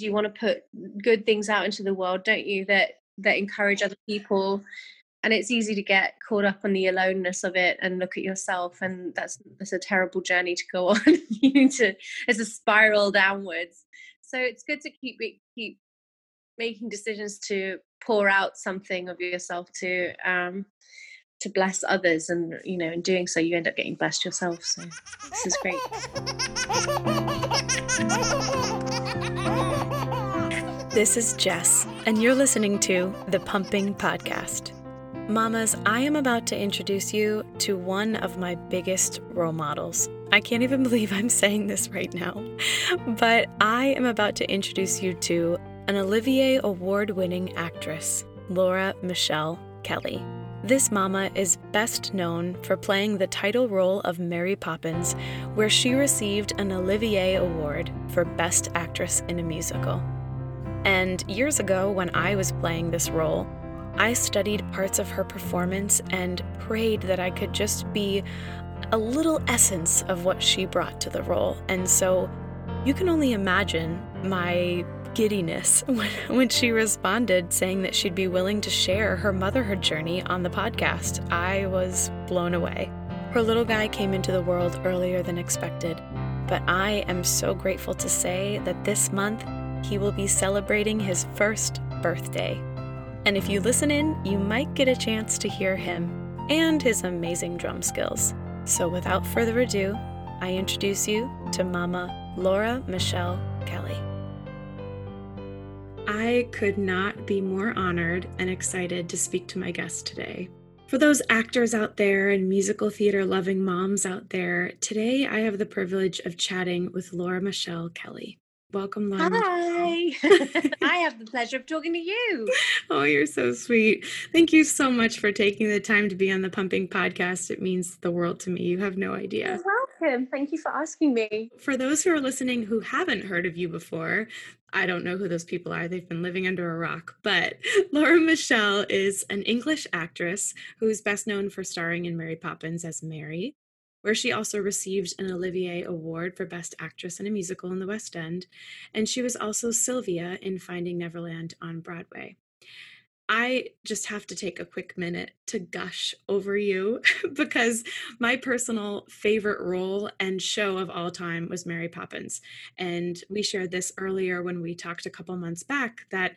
you want to put good things out into the world don't you that that encourage other people? And it's easy to get caught up on the aloneness of it and look at yourself and that's that's a terrible journey to go on. You need to it's a spiral downwards. So it's good to keep keep making decisions to pour out something of yourself to um to bless others and you know in doing so you end up getting blessed yourself so this is great this is jess and you're listening to the pumping podcast Mamas, I am about to introduce you to one of my biggest role models. I can't even believe I'm saying this right now, but I am about to introduce you to an Olivier Award winning actress, Laura Michelle Kelly. This mama is best known for playing the title role of Mary Poppins, where she received an Olivier Award for Best Actress in a Musical. And years ago, when I was playing this role, I studied parts of her performance and prayed that I could just be a little essence of what she brought to the role. And so you can only imagine my giddiness when, when she responded saying that she'd be willing to share her motherhood journey on the podcast. I was blown away. Her little guy came into the world earlier than expected, but I am so grateful to say that this month he will be celebrating his first birthday. And if you listen in, you might get a chance to hear him and his amazing drum skills. So without further ado, I introduce you to Mama Laura Michelle Kelly. I could not be more honored and excited to speak to my guest today. For those actors out there and musical theater loving moms out there, today I have the privilege of chatting with Laura Michelle Kelly. Welcome, Laura. Hi. I have the pleasure of talking to you. Oh, you're so sweet. Thank you so much for taking the time to be on the Pumping Podcast. It means the world to me. You have no idea. You're welcome. Thank you for asking me. For those who are listening who haven't heard of you before, I don't know who those people are. They've been living under a rock. But Laura Michelle is an English actress who's best known for starring in Mary Poppins as Mary, where she also received an Olivier Award for Best Actress in a Musical in the West End, and she was also Sylvia in Finding Neverland on Broadway. I just have to take a quick minute to gush over you because my personal favorite role and show of all time was Mary Poppins. And we shared this earlier when we talked a couple months back that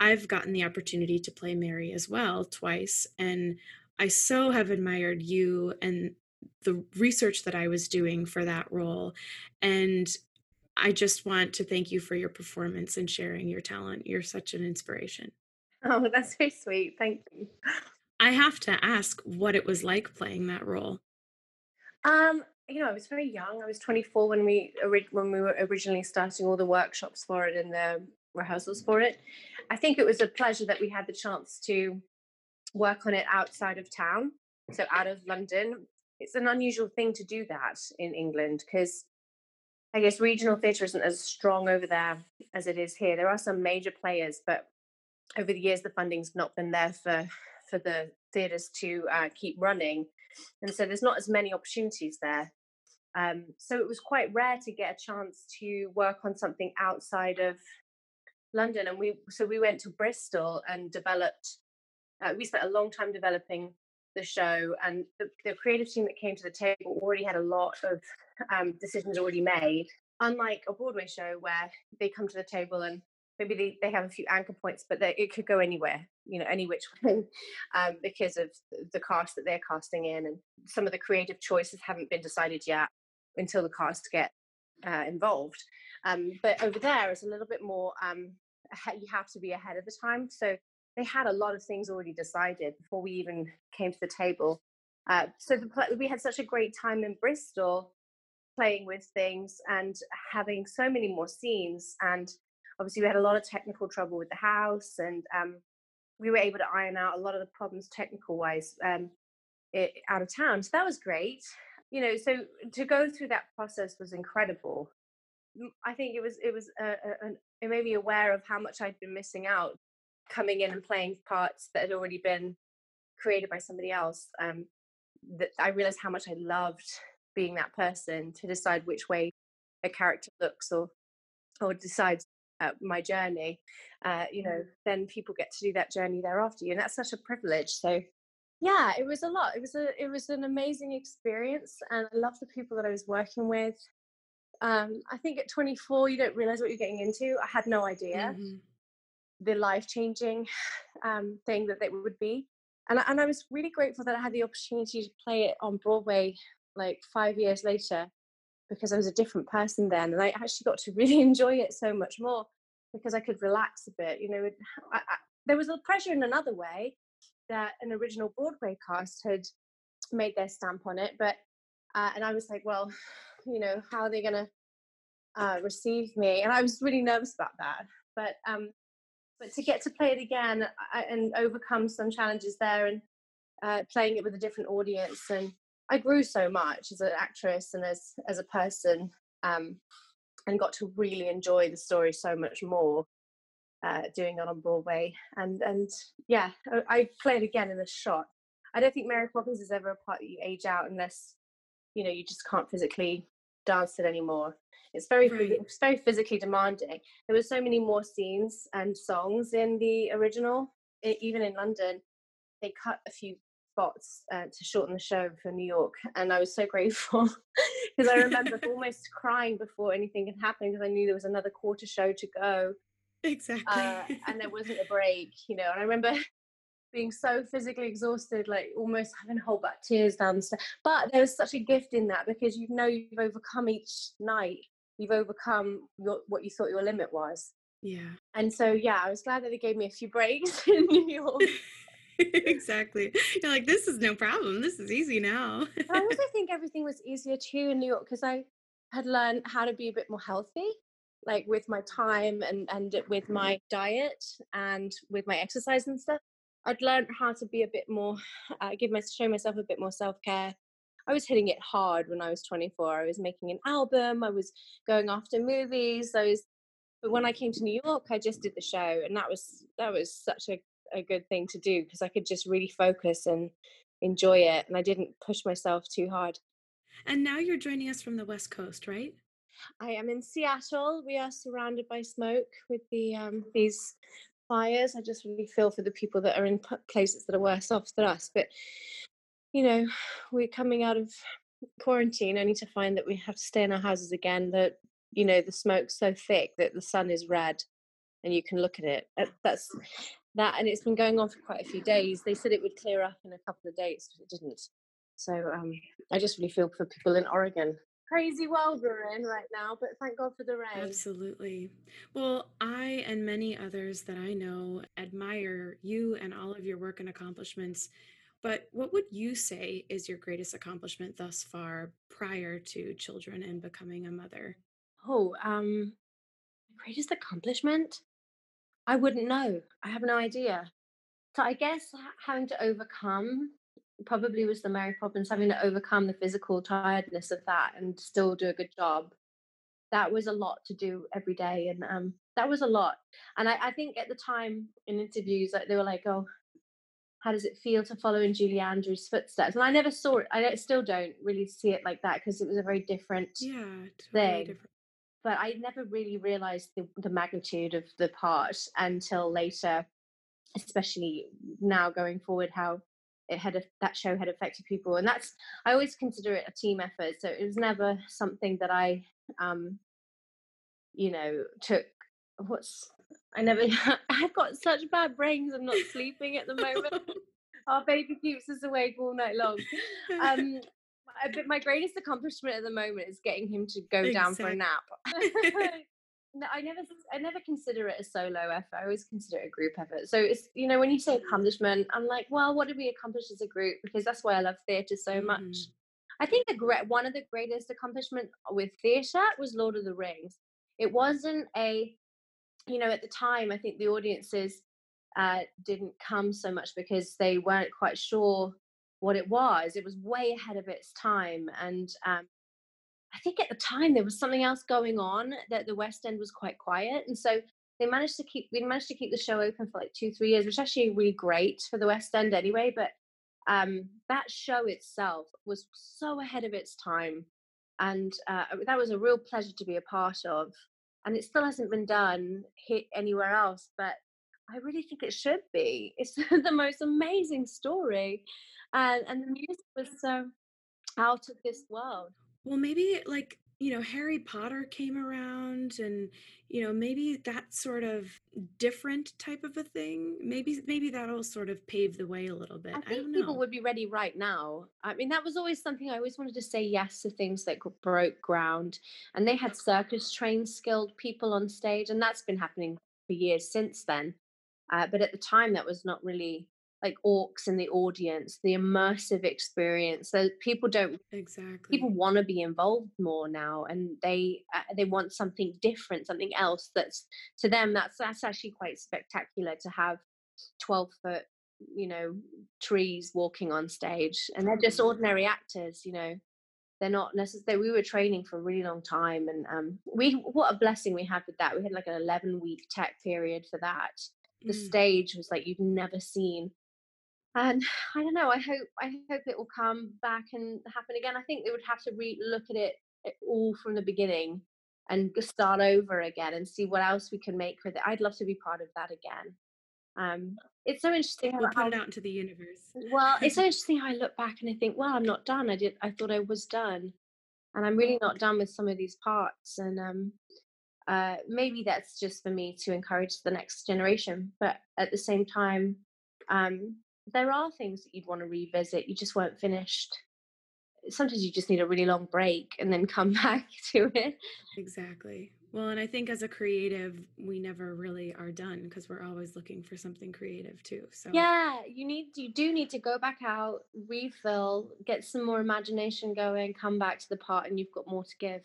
I've gotten the opportunity to play Mary as well twice. And I so have admired you and the research that I was doing for that role. And I just want to thank you for your performance and sharing your talent. You're such an inspiration. Oh, that's very sweet. Thank you. I have to ask what it was like playing that role. Um, you know, I was very young. I was 24 when we when we were originally starting all the workshops for it and the rehearsals for it. I think it was a pleasure that we had the chance to work on it outside of town, so out of London, it's an unusual thing to do that in England because I guess regional theatre isn't as strong over there as it is here. There are some major players, but over the years the funding's not been there for for the theatres to uh, keep running, and so there's not as many opportunities there. Um, so it was quite rare to get a chance to work on something outside of London, and we so we went to Bristol and developed. Uh, we spent a long time developing the show and the, the, creative team that came to the table already had a lot of um, decisions already made unlike a broadway show where they come to the table and maybe they, they have a few anchor points but it could go anywhere you know any which way um, because of the cast that they're casting in and some of the creative choices haven't been decided yet until the cast get uh, involved. Um, but over there it's a little bit more um, you have to be ahead of the time so they had a lot of things already decided before we even came to the table. Uh, so the, we had such a great time in Bristol playing with things and having so many more scenes. And obviously, we had a lot of technical trouble with the house, and um, we were able to iron out a lot of the problems technical wise um, out of town. So that was great. You know, so to go through that process was incredible. I think it was it was a, a, a, it made me aware of how much I'd been missing out coming in and playing parts that had already been created by somebody else um, that i realized how much i loved being that person to decide which way a character looks or or decides uh, my journey, uh, you know, mm. then people get to do that journey there after you, and that's such a privilege. So, yeah, it was a lot. It was a it was an amazing experience, and I love the people that I was working with. Um, I think at 24, you don't realize what you're getting into. I had no idea mm-hmm. The life changing um, thing that it would be, and and I was really grateful that I had the opportunity to play it on Broadway like five years later because I was a different person then, and I actually got to really enjoy it so much more because I could relax a bit. You know, I, I, there was a pressure in another way that an original Broadway cast had made their stamp on it, but uh, and I was like, well, you know, how are they going to uh, receive me? And I was really nervous about that, but um, but to get to play it again and overcome some challenges there and uh, playing it with a different audience and I grew so much as an actress and as as a person, um, and got to really enjoy the story so much more uh, doing it on Broadway. And and yeah, I, I played again in a shot. I don't think Mary Poppins is ever a part that you age out unless you know you just can't physically dance it anymore. It's very right. it's very physically demanding. There were so many more scenes and songs in the original, it, even in London. They cut a few spots uh, to shorten the show for New York, and I was so grateful because I remember almost crying before anything had happened because I knew there was another quarter show to go. Exactly. Uh, and there wasn't a break, you know. And I remember being so physically exhausted, like almost having to hold back tears down the stairs. But there was such a gift in that because you know you've overcome each night. You've overcome your, what you thought your limit was. Yeah. And so, yeah, I was glad that they gave me a few breaks in New York. exactly. You're like, this is no problem. This is easy now. I also think everything was easier too in New York because I had learned how to be a bit more healthy, like with my time and and with my diet and with my exercise and stuff. I'd learned how to be a bit more, uh, give my show myself a bit more self care. I was hitting it hard when I was 24. I was making an album. I was going after movies. I was, but when I came to New York, I just did the show, and that was that was such a a good thing to do because I could just really focus and enjoy it and I didn't push myself too hard. And now you're joining us from the West Coast, right? I am in Seattle. We are surrounded by smoke with the um, these fires. I just really feel for the people that are in places that are worse off than us. But you know, we're coming out of quarantine only to find that we have to stay in our houses again. That you know the smoke's so thick that the sun is red, and you can look at it. That's that and it's been going on for quite a few days they said it would clear up in a couple of days but it didn't so um, i just really feel for people in oregon crazy world we're in right now but thank god for the rain absolutely well i and many others that i know admire you and all of your work and accomplishments but what would you say is your greatest accomplishment thus far prior to children and becoming a mother oh um greatest accomplishment I wouldn't know. I have no idea. So I guess having to overcome probably was the Mary Poppins having to overcome the physical tiredness of that and still do a good job. That was a lot to do every day, and um, that was a lot. And I, I think at the time in interviews, like they were like, "Oh, how does it feel to follow in Julie Andrews' footsteps?" And I never saw it. I still don't really see it like that because it was a very different yeah, totally thing. Different but I never really realized the, the magnitude of the part until later, especially now going forward, how it had that show had affected people, and that's I always consider it a team effort. So it was never something that I, um, you know, took. What's I never. I've got such bad brains. I'm not sleeping at the moment. Our baby keeps us awake all night long. Um, but my greatest accomplishment at the moment is getting him to go exactly. down for a nap. No, I never, I never consider it a solo effort. I always consider it a group effort. So it's, you know, when you say accomplishment, I'm like, well, what did we accomplish as a group? Because that's why I love theatre so much. Mm. I think the great one of the greatest accomplishment with theatre was Lord of the Rings. It wasn't a, you know, at the time, I think the audiences uh, didn't come so much because they weren't quite sure what it was. It was way ahead of its time. And um, I think at the time there was something else going on that the West End was quite quiet. And so they managed to keep, we managed to keep the show open for like two, three years, which actually really great for the West End anyway. But um, that show itself was so ahead of its time. And uh, that was a real pleasure to be a part of. and it still hasn't been done hit anywhere else. But I really think it should be. It's the most amazing story, and and the music was so out of this world. Well, maybe like you know, Harry Potter came around and you know, maybe that sort of different type of a thing. Maybe maybe that'll sort of pave the way a little bit. I I, think don't people would be ready right now. I mean, that was always something I always wanted to say yes to things that broke ground. And they had circus trained, skilled people on stage, and that's been happening for years since then. Uh, but at the time, that was not really like orcs in the audience, the immersive experience. So people don't exactly. people want to be involved more now and they uh, they want something different something else that's to them that's that's actually quite spectacular to have 12 foot you know trees walking on stage and they're just ordinary actors you know? They're not necessarily we were training for a really long time and um we what a blessing we had with that we had like an 11 week tech period for that. The Mm, stage was like you've never seen and I don't know. I hope I hope it will come back and happen again. I think they would have to re look at it it all from the beginning and start over again and see what else we can make with it. I'd love to be part of that again. Um, it's so interesting we'll put it out into the universe. well, it's so interesting how I look back and I think, well, I'm not done. I did. I thought I was done, and I'm really not done with some of these parts. And um, uh, maybe that's just for me to encourage the next generation. But at the same time, um, there are things that you'd want to revisit. You just weren't finished. Sometimes you just need a really long break and then come back to it. Exactly. Well, and I think as a creative, we never really are done because we're always looking for something creative too. So, Yeah, you need you do need to go back out, refill, get some more imagination going, come back to the part, and you've got more to give.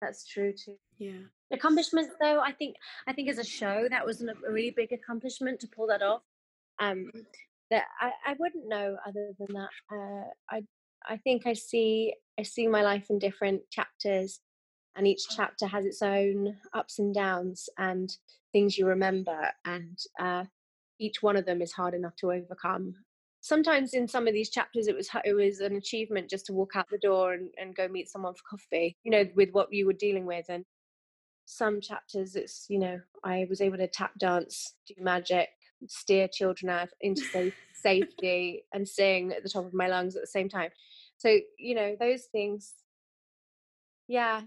That's true too. yeah. Accomplishments, though, I think I think as a show that was a really big accomplishment to pull that off. Um, that I, I wouldn't know other than that. Uh, I I think I see I see my life in different chapters, and each chapter has its own ups and downs and things you remember, and uh, each one of them is hard enough to overcome. Sometimes in some of these chapters, it was it was an achievement just to walk out the door and, and go meet someone for coffee, you know, with what you were dealing with, and some chapters it's you know i was able to tap dance do magic steer children out into safe safety and sing at the top of my lungs at the same time so you know those things yeah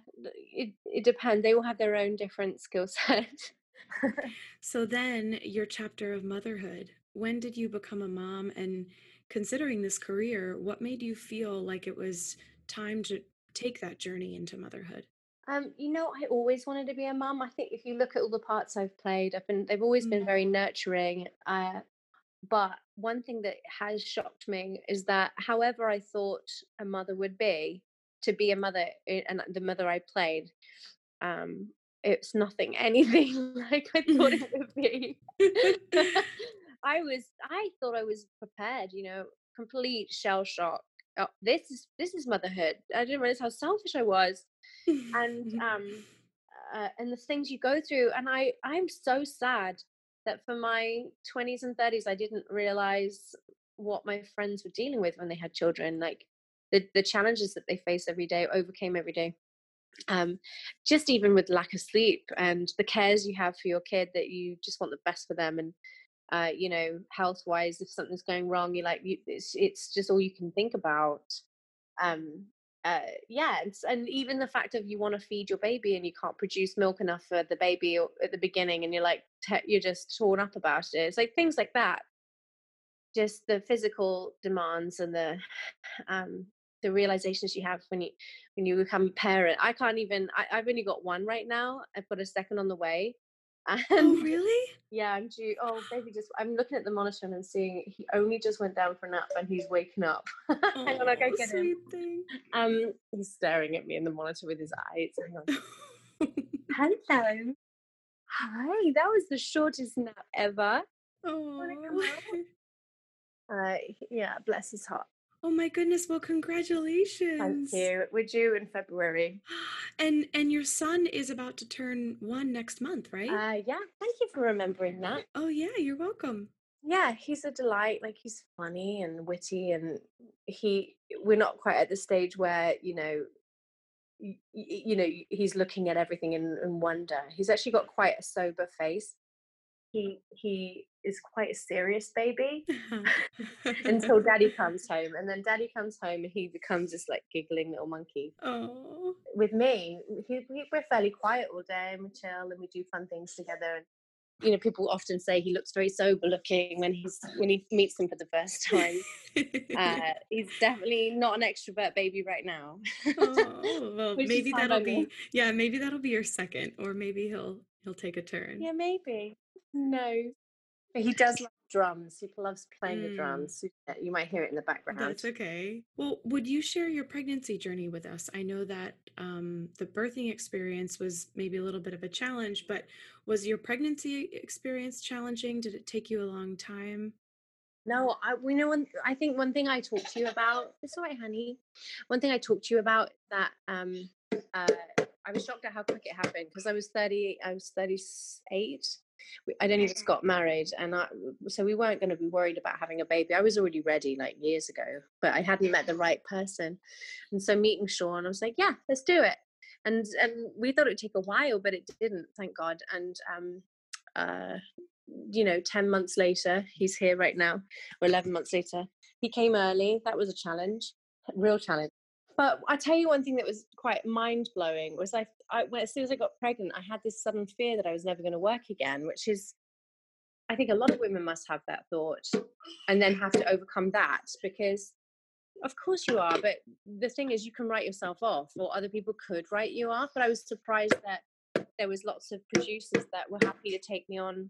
it, it depends they all have their own different skill set So then your chapter of motherhood, when did you become a mom? And considering this career, what made you feel like it was time to take that journey into motherhood? Um you know i always wanted to be a mum i think if you look at all the parts i've played i've been they've always been Mm, very nurturing uh But one thing that has shocked me is that however I thought a mother would be, to be a mother and the mother I played, um, it's nothing anything like I thought it would be. I was I thought I was prepared, you know, complete shell shock. Oh, this is this is motherhood. I didn't realize how selfish I was. And um uh, and the things you go through and i i'm so sad that for my 20s and 30s i didn't realize what my friends were dealing with when they had children. Like the the challenges that they face every day overcame every day. Um just even with lack of sleep and the cares you have for your kid that you just want the best for them and uh you know health wise if something's going wrong you're like you, it's it's just all you can think about. Um uh yeah and, even the fact of you want to feed your baby and you can't produce milk enough for the baby at the beginning and you're like te- you're just torn up about it. It's like things like that. Just the physical demands and the um the realizations you have when you when you become a parent. I can't even I, i've only got one right now. I've got a second on the way Oh, and really? yeah i'm due oh baby just i'm looking at the monitor and i'm seeing he only just went down for a nap and he's waking up hang on go Oh, get him thing. um, he's staring at me in the monitor with his eyes. Hello. Hi. That was the shortest nap ever. Oh. Uh, yeah. Bless his heart. Oh my goodness. Well, congratulations. Thank you. We're due in February. And and your son is about to turn one next month, right? Uh, yeah. Thank you for remembering that. Oh yeah, you're welcome. Yeah, he's a delight. Like he's funny and witty, and he. We're not quite at the stage where you know you know he's looking at everything in, in wonder he's actually got quite a sober face he he is quite a serious baby. Until daddy comes home and then daddy comes home and he becomes this like giggling little monkey. Oh with me he, he, we're fairly quiet all day and we chill and we do fun things together and you know people often say he looks very sober looking when he's when he meets them for the first time. Uh, he's definitely not an extrovert baby right now oh, well maybe that'll be yeah maybe that'll be your second or maybe he'll he'll take a turn. Yeah maybe no But he does love drums he loves playing the Mm. drums you might hear it in the background That's okay. Well, would you share your pregnancy journey with us? I know that um, the birthing experience was maybe a little bit of a challenge, but was your pregnancy experience challenging? Did it take you a long time? No, I we know one I think one thing I talked to you about it's all right, honey. One thing I talked to you about that um uh I was shocked at how quick it happened because I was 30 I was 38. I'd only just got married and I so we weren't going to be worried about having a baby. I was already ready like years ago, but I hadn't met the right person. And so meeting Sean, I was like, yeah, let's do it. And and we thought it'd take a while, but it didn't, thank God. And um uh you know 10 months later he's here right now or 11 months later he came early that was a challenge real challenge but i tell you one thing that was quite mind-blowing was I, I when, as soon as i got pregnant i had this sudden fear that i was never going to work again which is i think a lot of women must have that thought and then have to overcome that because of course you are but the thing is you can write yourself off or other people could write you off but i was surprised that there was lots of producers that were happy to take me on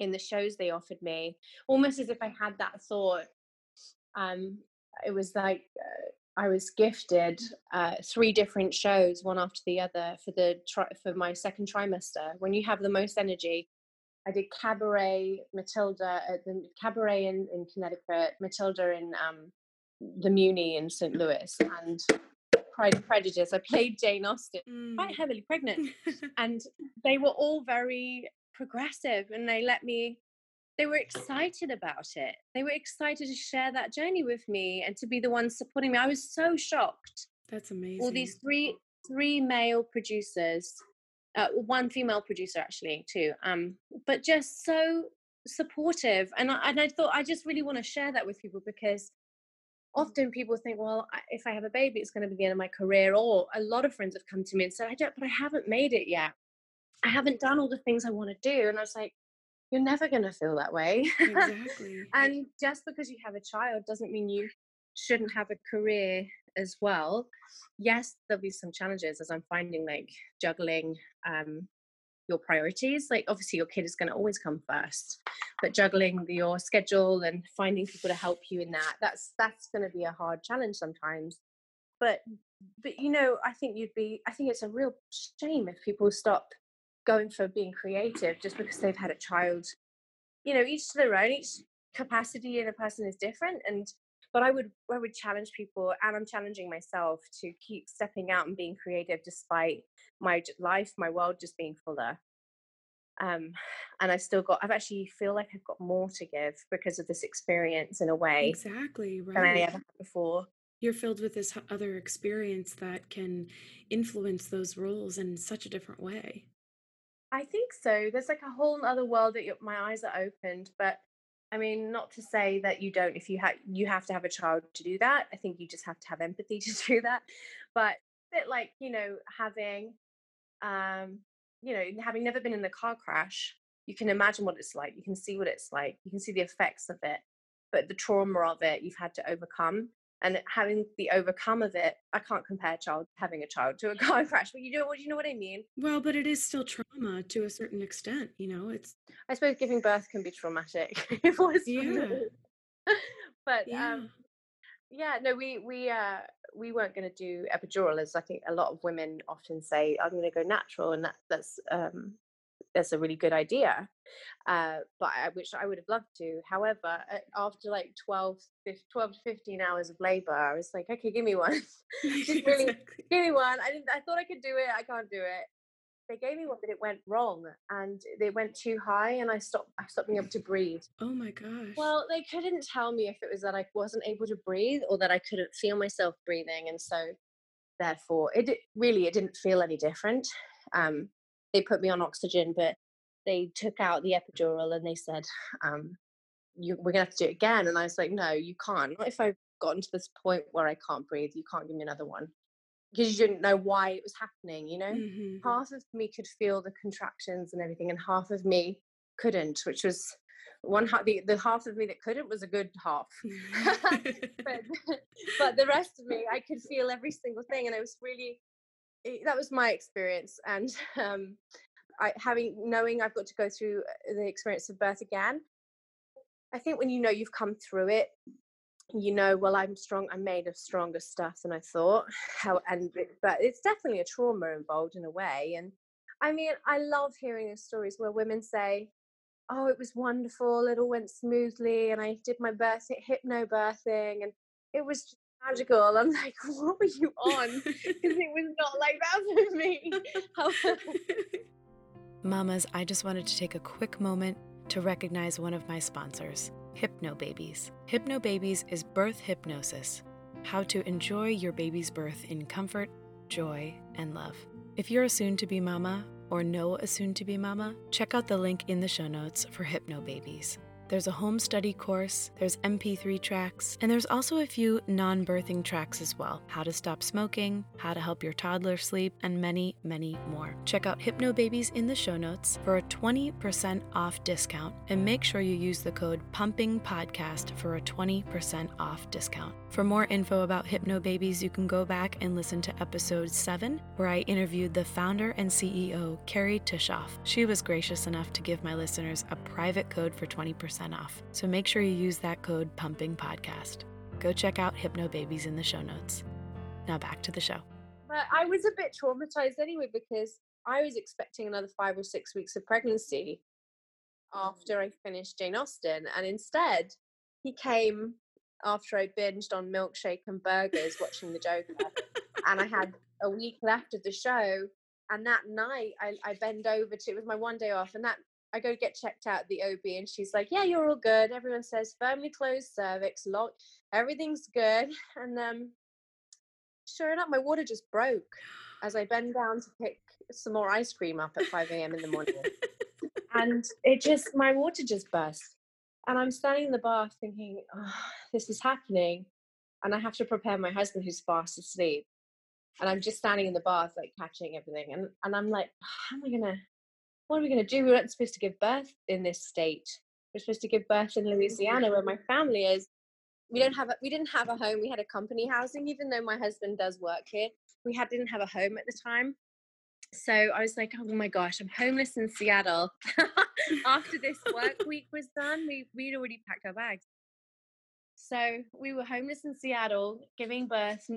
in the shows they offered me almost as if i had that thought. Um it was like uh, i was gifted uh, three different shows one after the other for the tri- for my second trimester when you have the most energy i did cabaret matilda at the cabaret in, in connecticut matilda in um the Muny in st louis and pride and prejudice i played jane austen quite Mm. heavily pregnant and they were all very progressive and they let me they were excited about it. They were excited to share that journey with me and to be the ones supporting me. I was so shocked. That's amazing. all these three three male producers uh, one female producer actually too um but just so supportive. And I, and I thought i just really want to share that with people because often people think well if i have a baby it's going to be the end of my career or a lot of friends have come to me and said i don't but i haven't made it yet. I haven't done all the things i want to do. And i was like you're never going to feel that way. Exactly. and just because you have a child doesn't mean you shouldn't have a career as well. Yes there'll be some challenges as i'm finding like juggling um your priorities. Like obviously your kid is going to always come first but juggling your schedule and finding people to help you in that that's that's going to be a hard challenge sometimes. But but you know i think you'd be i think it's a real shame if people stop going for being creative just because they've had a child you know each to their own each capacity in a person is different and but i would i would challenge people and i'm challenging myself to keep stepping out and being creative despite my life my world just being fuller um and i've still got i've actually feel like i've got more to give because of this experience in a way Exactly, than i right. ever had before You're filled with this other experience that can influence those roles in such a different way. I think so. There's like a whole other world that my eyes are opened. But I mean, not to say that you don't. If you have, you have to have a child to do that. I think you just have to have empathy to do that. But a bit like you know, having, um, you know, having never been in a car crash, you can imagine what it's like. You can see what it's like. You can see the effects of it. But the trauma of it, you've had to overcome. And having the overcome of it, I can't compare child having a child to a car crash. But you know what you know what I mean. Well, but it is still trauma to a certain extent, you know. It's I suppose giving birth can be traumatic. if it was Yeah. but yeah. um, yeah, no, we we uh we weren't going to do epidural, as I think a lot of women often say. I'm going to go natural, and that that's um that's a really good idea. Uh, but I, which I would have loved to. However, after like 12, 12 to 15 hours of labor, I was like, okay, give me one. Just really Exactly. give me one. I didn't. I thought I could do it. I can't do it. They gave me one, but it went wrong, and they went too high, and I stopped. I stopped being able to breathe. Oh my gosh. Well, they couldn't tell me if it was that I wasn't able to breathe or that I couldn't feel myself breathing, and so therefore it really it didn't feel any different um, they put me on oxygen but they took out the epidural and they said um, you, we're gonna have to do it again. And i was like no you can't. Not if i've gotten to this point where i can't breathe you can't give me another one. Because you didn't know why it was happening you know? Mm-hmm. half of me could feel the contractions and everything and half of me couldn't which was one half the, the half of me that couldn't was a good half. But, but the rest of me i could feel every single thing and I was really it, that was my experience and um I, having knowing i've got to go through uh, the experience of birth again i think when you know you've come through it you know well i'm strong i'm made of stronger stuff than i thought how and but it's definitely a trauma involved in a way and i mean i love hearing the stories where women say oh, it was wonderful. It all went smoothly. And I did my birth, hypnobirthing, and it was magical. I'm like, what were you on? Because it was not like that for me. Mamas, I just wanted to take a quick moment to recognize one of my sponsors, Hypnobabies. Hypno Babies is birth hypnosis, how to enjoy your baby's birth in comfort, joy, and love. If you're a soon to be mama or know a soon to be mama, check out the link in the show notes for Hypnobabies. There's a home study course, there's MP3 tracks, and there's also a few non birthing tracks as well how to stop smoking, how to help your toddler sleep, and many, many more. Check out Hypnobabies in the show notes for a 20% off discount, and make sure you use the code PUMPINGPODCAST for a 20% off discount. For more info about Hypnobabies, you can go back and listen to episode 7, where I interviewed the founder and CEO, Kerry Tuschhoff. She was gracious enough to give my listeners a private code for 20% off. So make sure you use that code Pumping Podcast. Go check out Hypnobabies in the show notes. Now back to the show. But I was a bit traumatized anyway because I was expecting another five or six weeks of pregnancy after I finished Jane Austen, and instead he came after I binged on milkshake and burgers watching the Joker, and I had a week left of the show. And that night, I, I bend over to it was my one day off, and that I go get checked out the OB and she's like, Yeah, you're all good. Everyone says firmly closed cervix, locked, everything's good. And um sure enough, my water just broke as I bend down to pick some more ice cream up at 5 a.m. in the morning. and it just my water just burst. And I'm standing in the bath thinking, oh, this is happening. And I have to prepare my husband who's fast asleep. And I'm just standing in the bath, like catching everything. And and I'm like, how am I gonna what are we going to do? We weren't supposed to give birth in this state. We're supposed to give birth in mm-hmm. Louisiana, where my family is. We don't have a, we didn't have a home. We had a company housing, even though my husband does work here. We had didn't have a home at the time. So I was like, oh my gosh, I'm homeless in Seattle. After this work week was done, we we'd already packed our bags. So we were homeless in Seattle, giving birth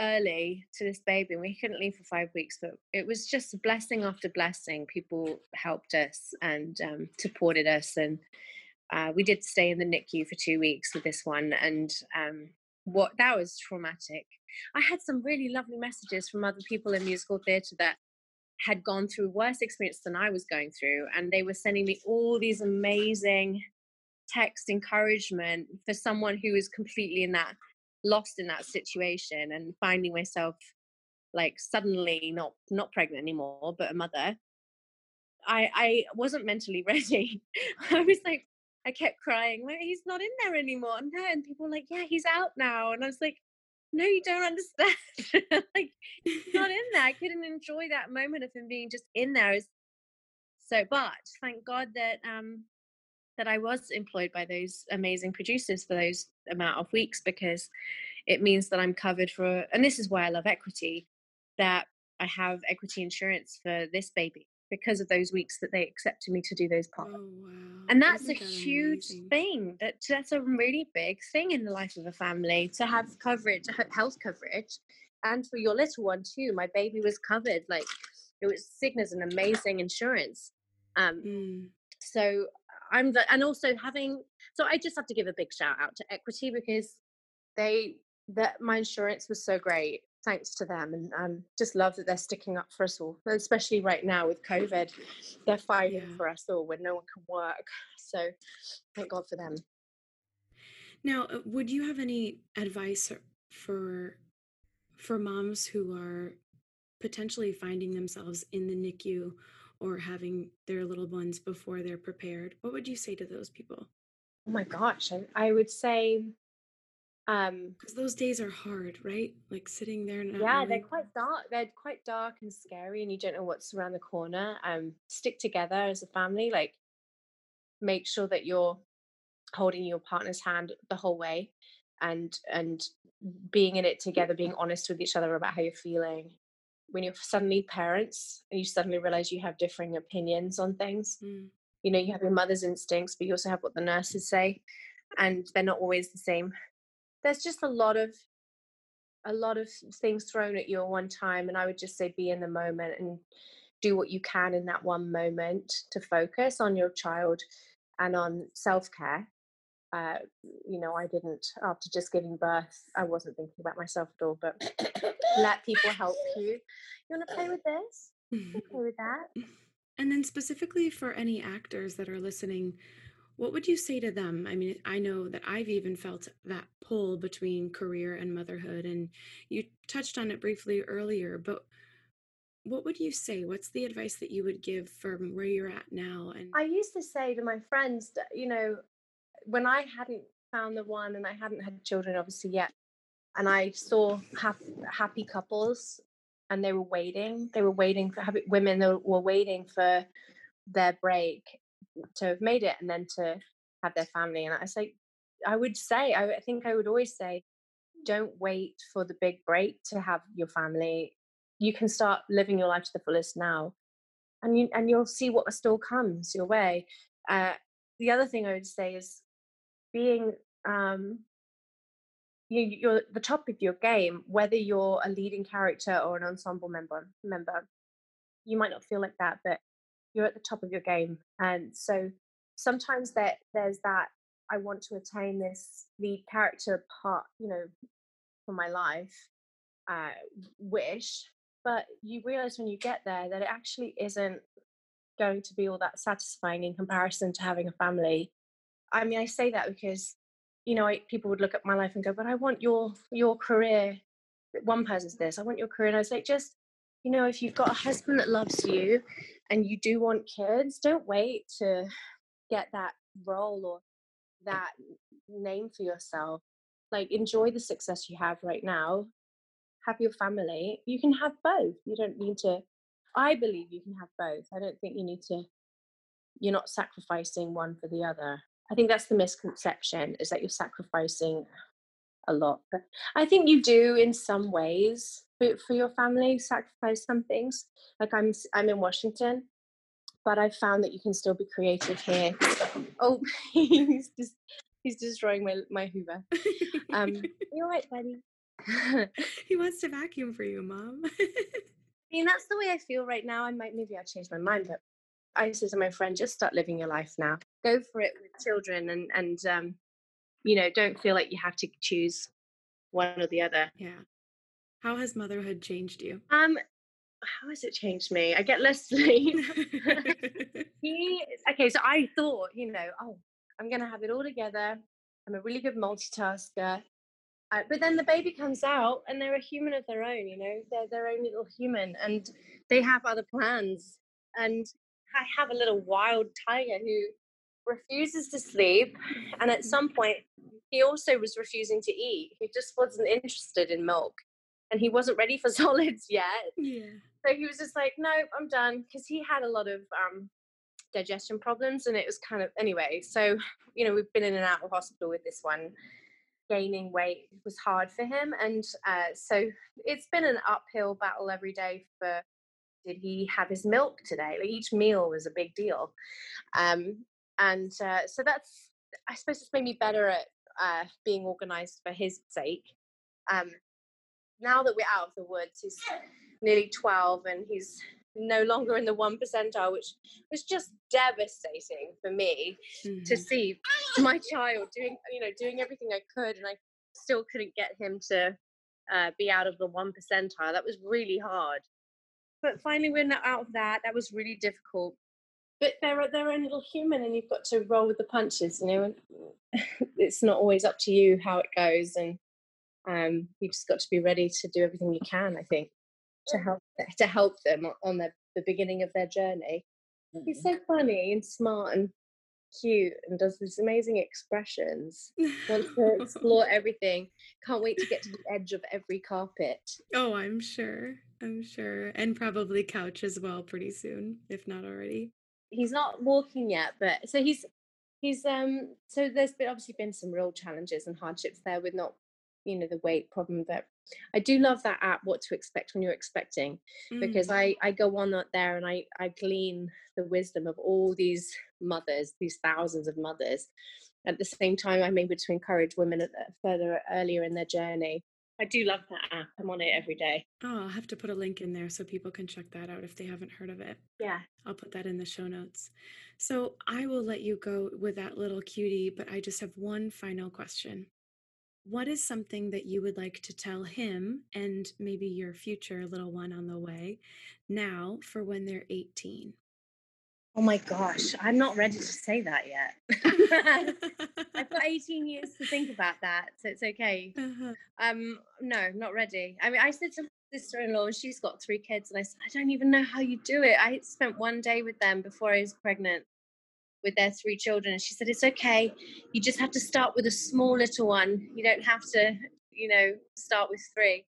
early to this baby, and we couldn't leave for five weeks. But it was just blessing after blessing. People helped us and um, supported us, and uh, we did stay in the NICU for two weeks with this one. And um, what that was traumatic. I had some really lovely messages from other people in musical theatre that had gone through worse experience than I was going through, and they were sending me all these amazing text encouragement for someone who is completely in that lost in that situation and finding myself like suddenly not not pregnant anymore but a mother. I i wasn't mentally ready. I was like i kept crying he's not in there anymore and people were like yeah he's out now and i was like no you don't understand. Like he's not in there. I couldn't enjoy that moment of him being just in there. So but thank god that um that I was employed by those amazing producers for those amount of weeks because it means that I'm covered for, and this is why I love equity, that I have equity insurance for this baby because of those weeks that they accepted me to do those parts. Oh, wow. And that's Isn't a that huge amazing? thing. That that's a really big thing in the life of a family to have coverage, health coverage, and for your little one too. My baby was covered. Like it was Cigna's an amazing insurance. Um, mm. So I'm the, and also having, so I just have to give a big shout out to Equity because they, that my insurance was so great thanks to them and um, just love that they're sticking up for us all especially right now with covid they're fighting yeah. for us all when no one can work so thank god for them now uh, would you have any advice for for moms who are potentially finding themselves in the NICU or having their little ones before they're prepared, what would you say to those people? Oh my gosh, I, I would say um Because those days are hard, right? Like sitting there not yeah, they're quite dark. They're quite dark and scary and you don't know what's around the corner. Um stick together as a family, like make sure that you're holding your partner's hand the whole way and and being in it together, being honest with each other about how you're feeling. When you're suddenly parents and you suddenly realize you have differing opinions on things, Mm, you know, you have your mother's instincts, but you also have what the nurses say, and they're not always the same. There's just a lot of a lot of things thrown at you at one time, and I would just say be in the moment and do what you can in that one moment to focus on your child and on self care. Uh, you know, I didn't after just giving birth. I wasn't thinking about myself at all, but let people help you. You want to play with this? Play with that. And then specifically for any actors that are listening, what would you say to them? I mean, I know that I've even felt that pull between career and motherhood, and you touched on it briefly earlier, but what would you say? What's the advice that you would give from where you're at now? And I used to say to my friends that, you know, when I hadn't found the one and I hadn't had children, obviously, yet, and I saw hap- happy couples and they were waiting, they were waiting for happy women that were waiting for their break to have made it and then to have their family. And I say, I would say, I, I think I would always say, don't wait for the big break to have your family. You can start living your life to the fullest now and you and you'll see what still comes your way. Uh, the other thing I would say is being um, you, you're the top of your game, whether you're a leading character or an ensemble member. Member, you might not feel like that, but you're at the top of your game, and so sometimes that there's that I want to attain this lead character part, you know, for my life, uh, wish, but you realize when you get there that it actually isn't going to be all that satisfying in comparison to having a family. I mean, I say that because, you know, I, people would look at my life and go, "But I want your your career." One person's this. I want your career, and I was like, just, you know, if you've got a husband that loves you, and you do want kids, don't wait to get that role or that name for yourself. Like, enjoy the success you have right now. Have your family. You can have both. You don't need to. I believe you can have both. I don't think you need to you're not sacrificing one for the other. I think that's the misconception is that you're sacrificing a lot. But I think you do in some ways for, for your family sacrifice some things. Like I'm I'm in Washington, but I found that you can still be creative here. Oh, he's just he's destroying my my Hoover. Um, you're right, buddy. He wants to vacuum for you, mom. I mean, that's the way I feel right now. I might maybe I'll change my mind, but I said to my friend, just start living your life now. Go for it with children, and and um, you know, don't feel like you have to choose one or the other. yeah. How has motherhood changed you? Um, how has it changed me? I get less sleep. he okay, so I thought, you know, oh, I'm gonna have it all together. I'm a really good multitasker. Uh, but then the baby comes out and they're a human of their own, you know, they're their own little human and they have other plans. And I have a little wild tiger who refuses to sleep. And at some point, he also was refusing to eat. He just wasn't interested in milk and he wasn't ready for solids yet. yeah. So he was just like, no, I'm done. Because he had a lot of um, digestion problems and it was kind of, anyway. So, you know, we've been in and out of hospital with this one gaining weight was hard for him and uh, so it's been an uphill battle every day for did he have his milk today like each meal was a big deal um, and uh, so that's i suppose it's made me better at uh, being organized for his sake. Um, now that we're out of the woods he's nearly 12 and he's no longer in the one percentile which was just devastating for me to Mhm. see my child doing you know doing everything i could and i still couldn't get him to uh, be out of the one percentile. That was really hard. But finally we're not out of that. That was really difficult but they're they're a little human and you've got to roll with the punches you know and it's not always up to you how it goes and Um, you just got to be ready to do everything you can, I think, to help to help them on the, the beginning of their journey. He's so funny and smart and cute and does these amazing expressions. Wants to explore everything. Can't wait to get to the edge of every carpet. Oh, I'm sure. I'm sure. And probably couch as well pretty soon, if not already. He's not walking yet, but so he's he's um so there's been obviously been some real challenges and hardships there with not you know the weight problem but i do love that app what to expect when you're expecting because Mm. i i go on there and i i glean the wisdom of all these mothers these thousands of mothers at the same time i'm able to encourage women further earlier in their journey i do love that app i'm on it every day Oh, I'll have to put a link in there so people can check that out if they haven't heard of it. yeah I'll put that in the show notes. So I will let you go with that little cutie, but I just have one final question. What is something that you would like to tell him and maybe your future little one on the way now for when they're 18? Oh my gosh i'm not ready to say that yet i've got 18 years to think about that so it's okay Uh-huh. Um, no, not ready. I mean, I said to my sister-in-law, and she's got three kids, and I said, I don't even know how you do it. I spent one day with them before I was pregnant with their three children, and she said, it's okay. You just have to start with a small little one. You don't have to, you know, start with three.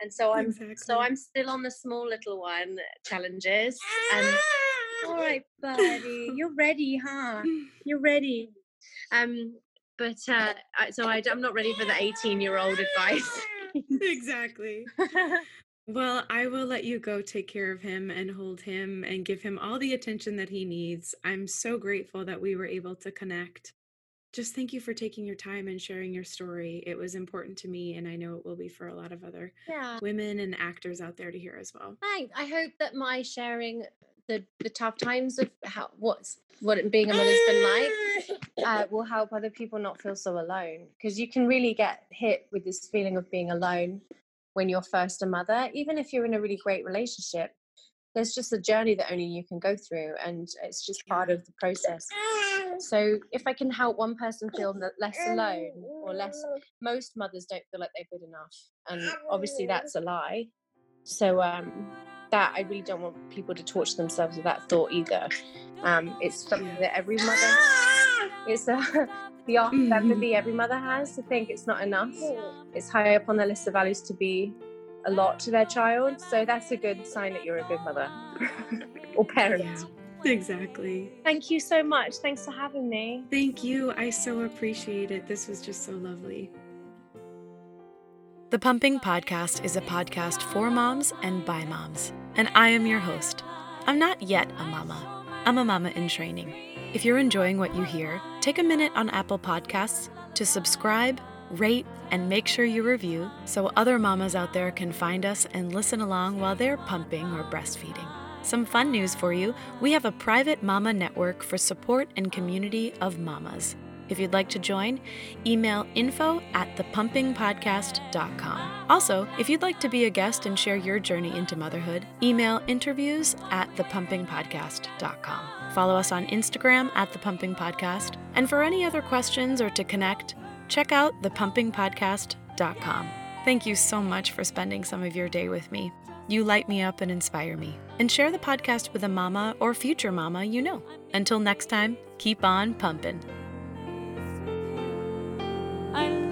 And so I'm, so I'm still on the small little one challenges. And all right, buddy, you're ready, huh? You're ready. Um, but uh, so I, I'm not ready for the 18 year old advice. exactly. Well, I will let you go take care of him and hold him and give him all the attention that he needs. I'm so grateful that we were able to connect. Just thank you for taking your time and sharing your story. It was important to me, and I know it will be for a lot of other yeah. women and actors out there to hear as well. Thanks. I hope that my sharing the the tough times of how what's what being a mother's been like uh, will help other people not feel so alone. Because you can really get hit with this feeling of being alone when you're first a mother even if you're in a really great relationship. There's just a journey that only you can go through and it's just part of the process. So if i can help one person feel less alone or less most mothers don't feel like they're good enough and obviously that's a lie. So um that i really don't want people to torture themselves with that thought either um it's something that every mother it's a the art of Mhm. empathy every mother has to think it's not enough it's high up on their list of values to be a lot to their child so that's a good sign that you're a good mother or parent Yeah, exactly. thank you so much thanks for having me Thank you. I so appreciate it. This was just so lovely. The Pumping Podcast is a podcast for moms and by moms, and I am your host. I'm not yet a mama, I'm a mama in training. If you're enjoying what you hear, take a minute on Apple Podcasts to subscribe, rate, and make sure you review so other mamas out there can find us and listen along while they're pumping or breastfeeding. Some fun news for you we have a private mama network for support and community of mamas. If you'd like to join, email info at thepumpingpodcast.com. Also, if you'd like to be a guest and share your journey into motherhood, email interviews at thepumpingpodcast.com. Follow us on Instagram at thepumpingpodcast. And for any other questions or to connect, check out thepumpingpodcast.com. Thank you so much for spending some of your day with me. You light me up and inspire me. And share the podcast with a mama or future mama you know. Until next time, keep on pumping. I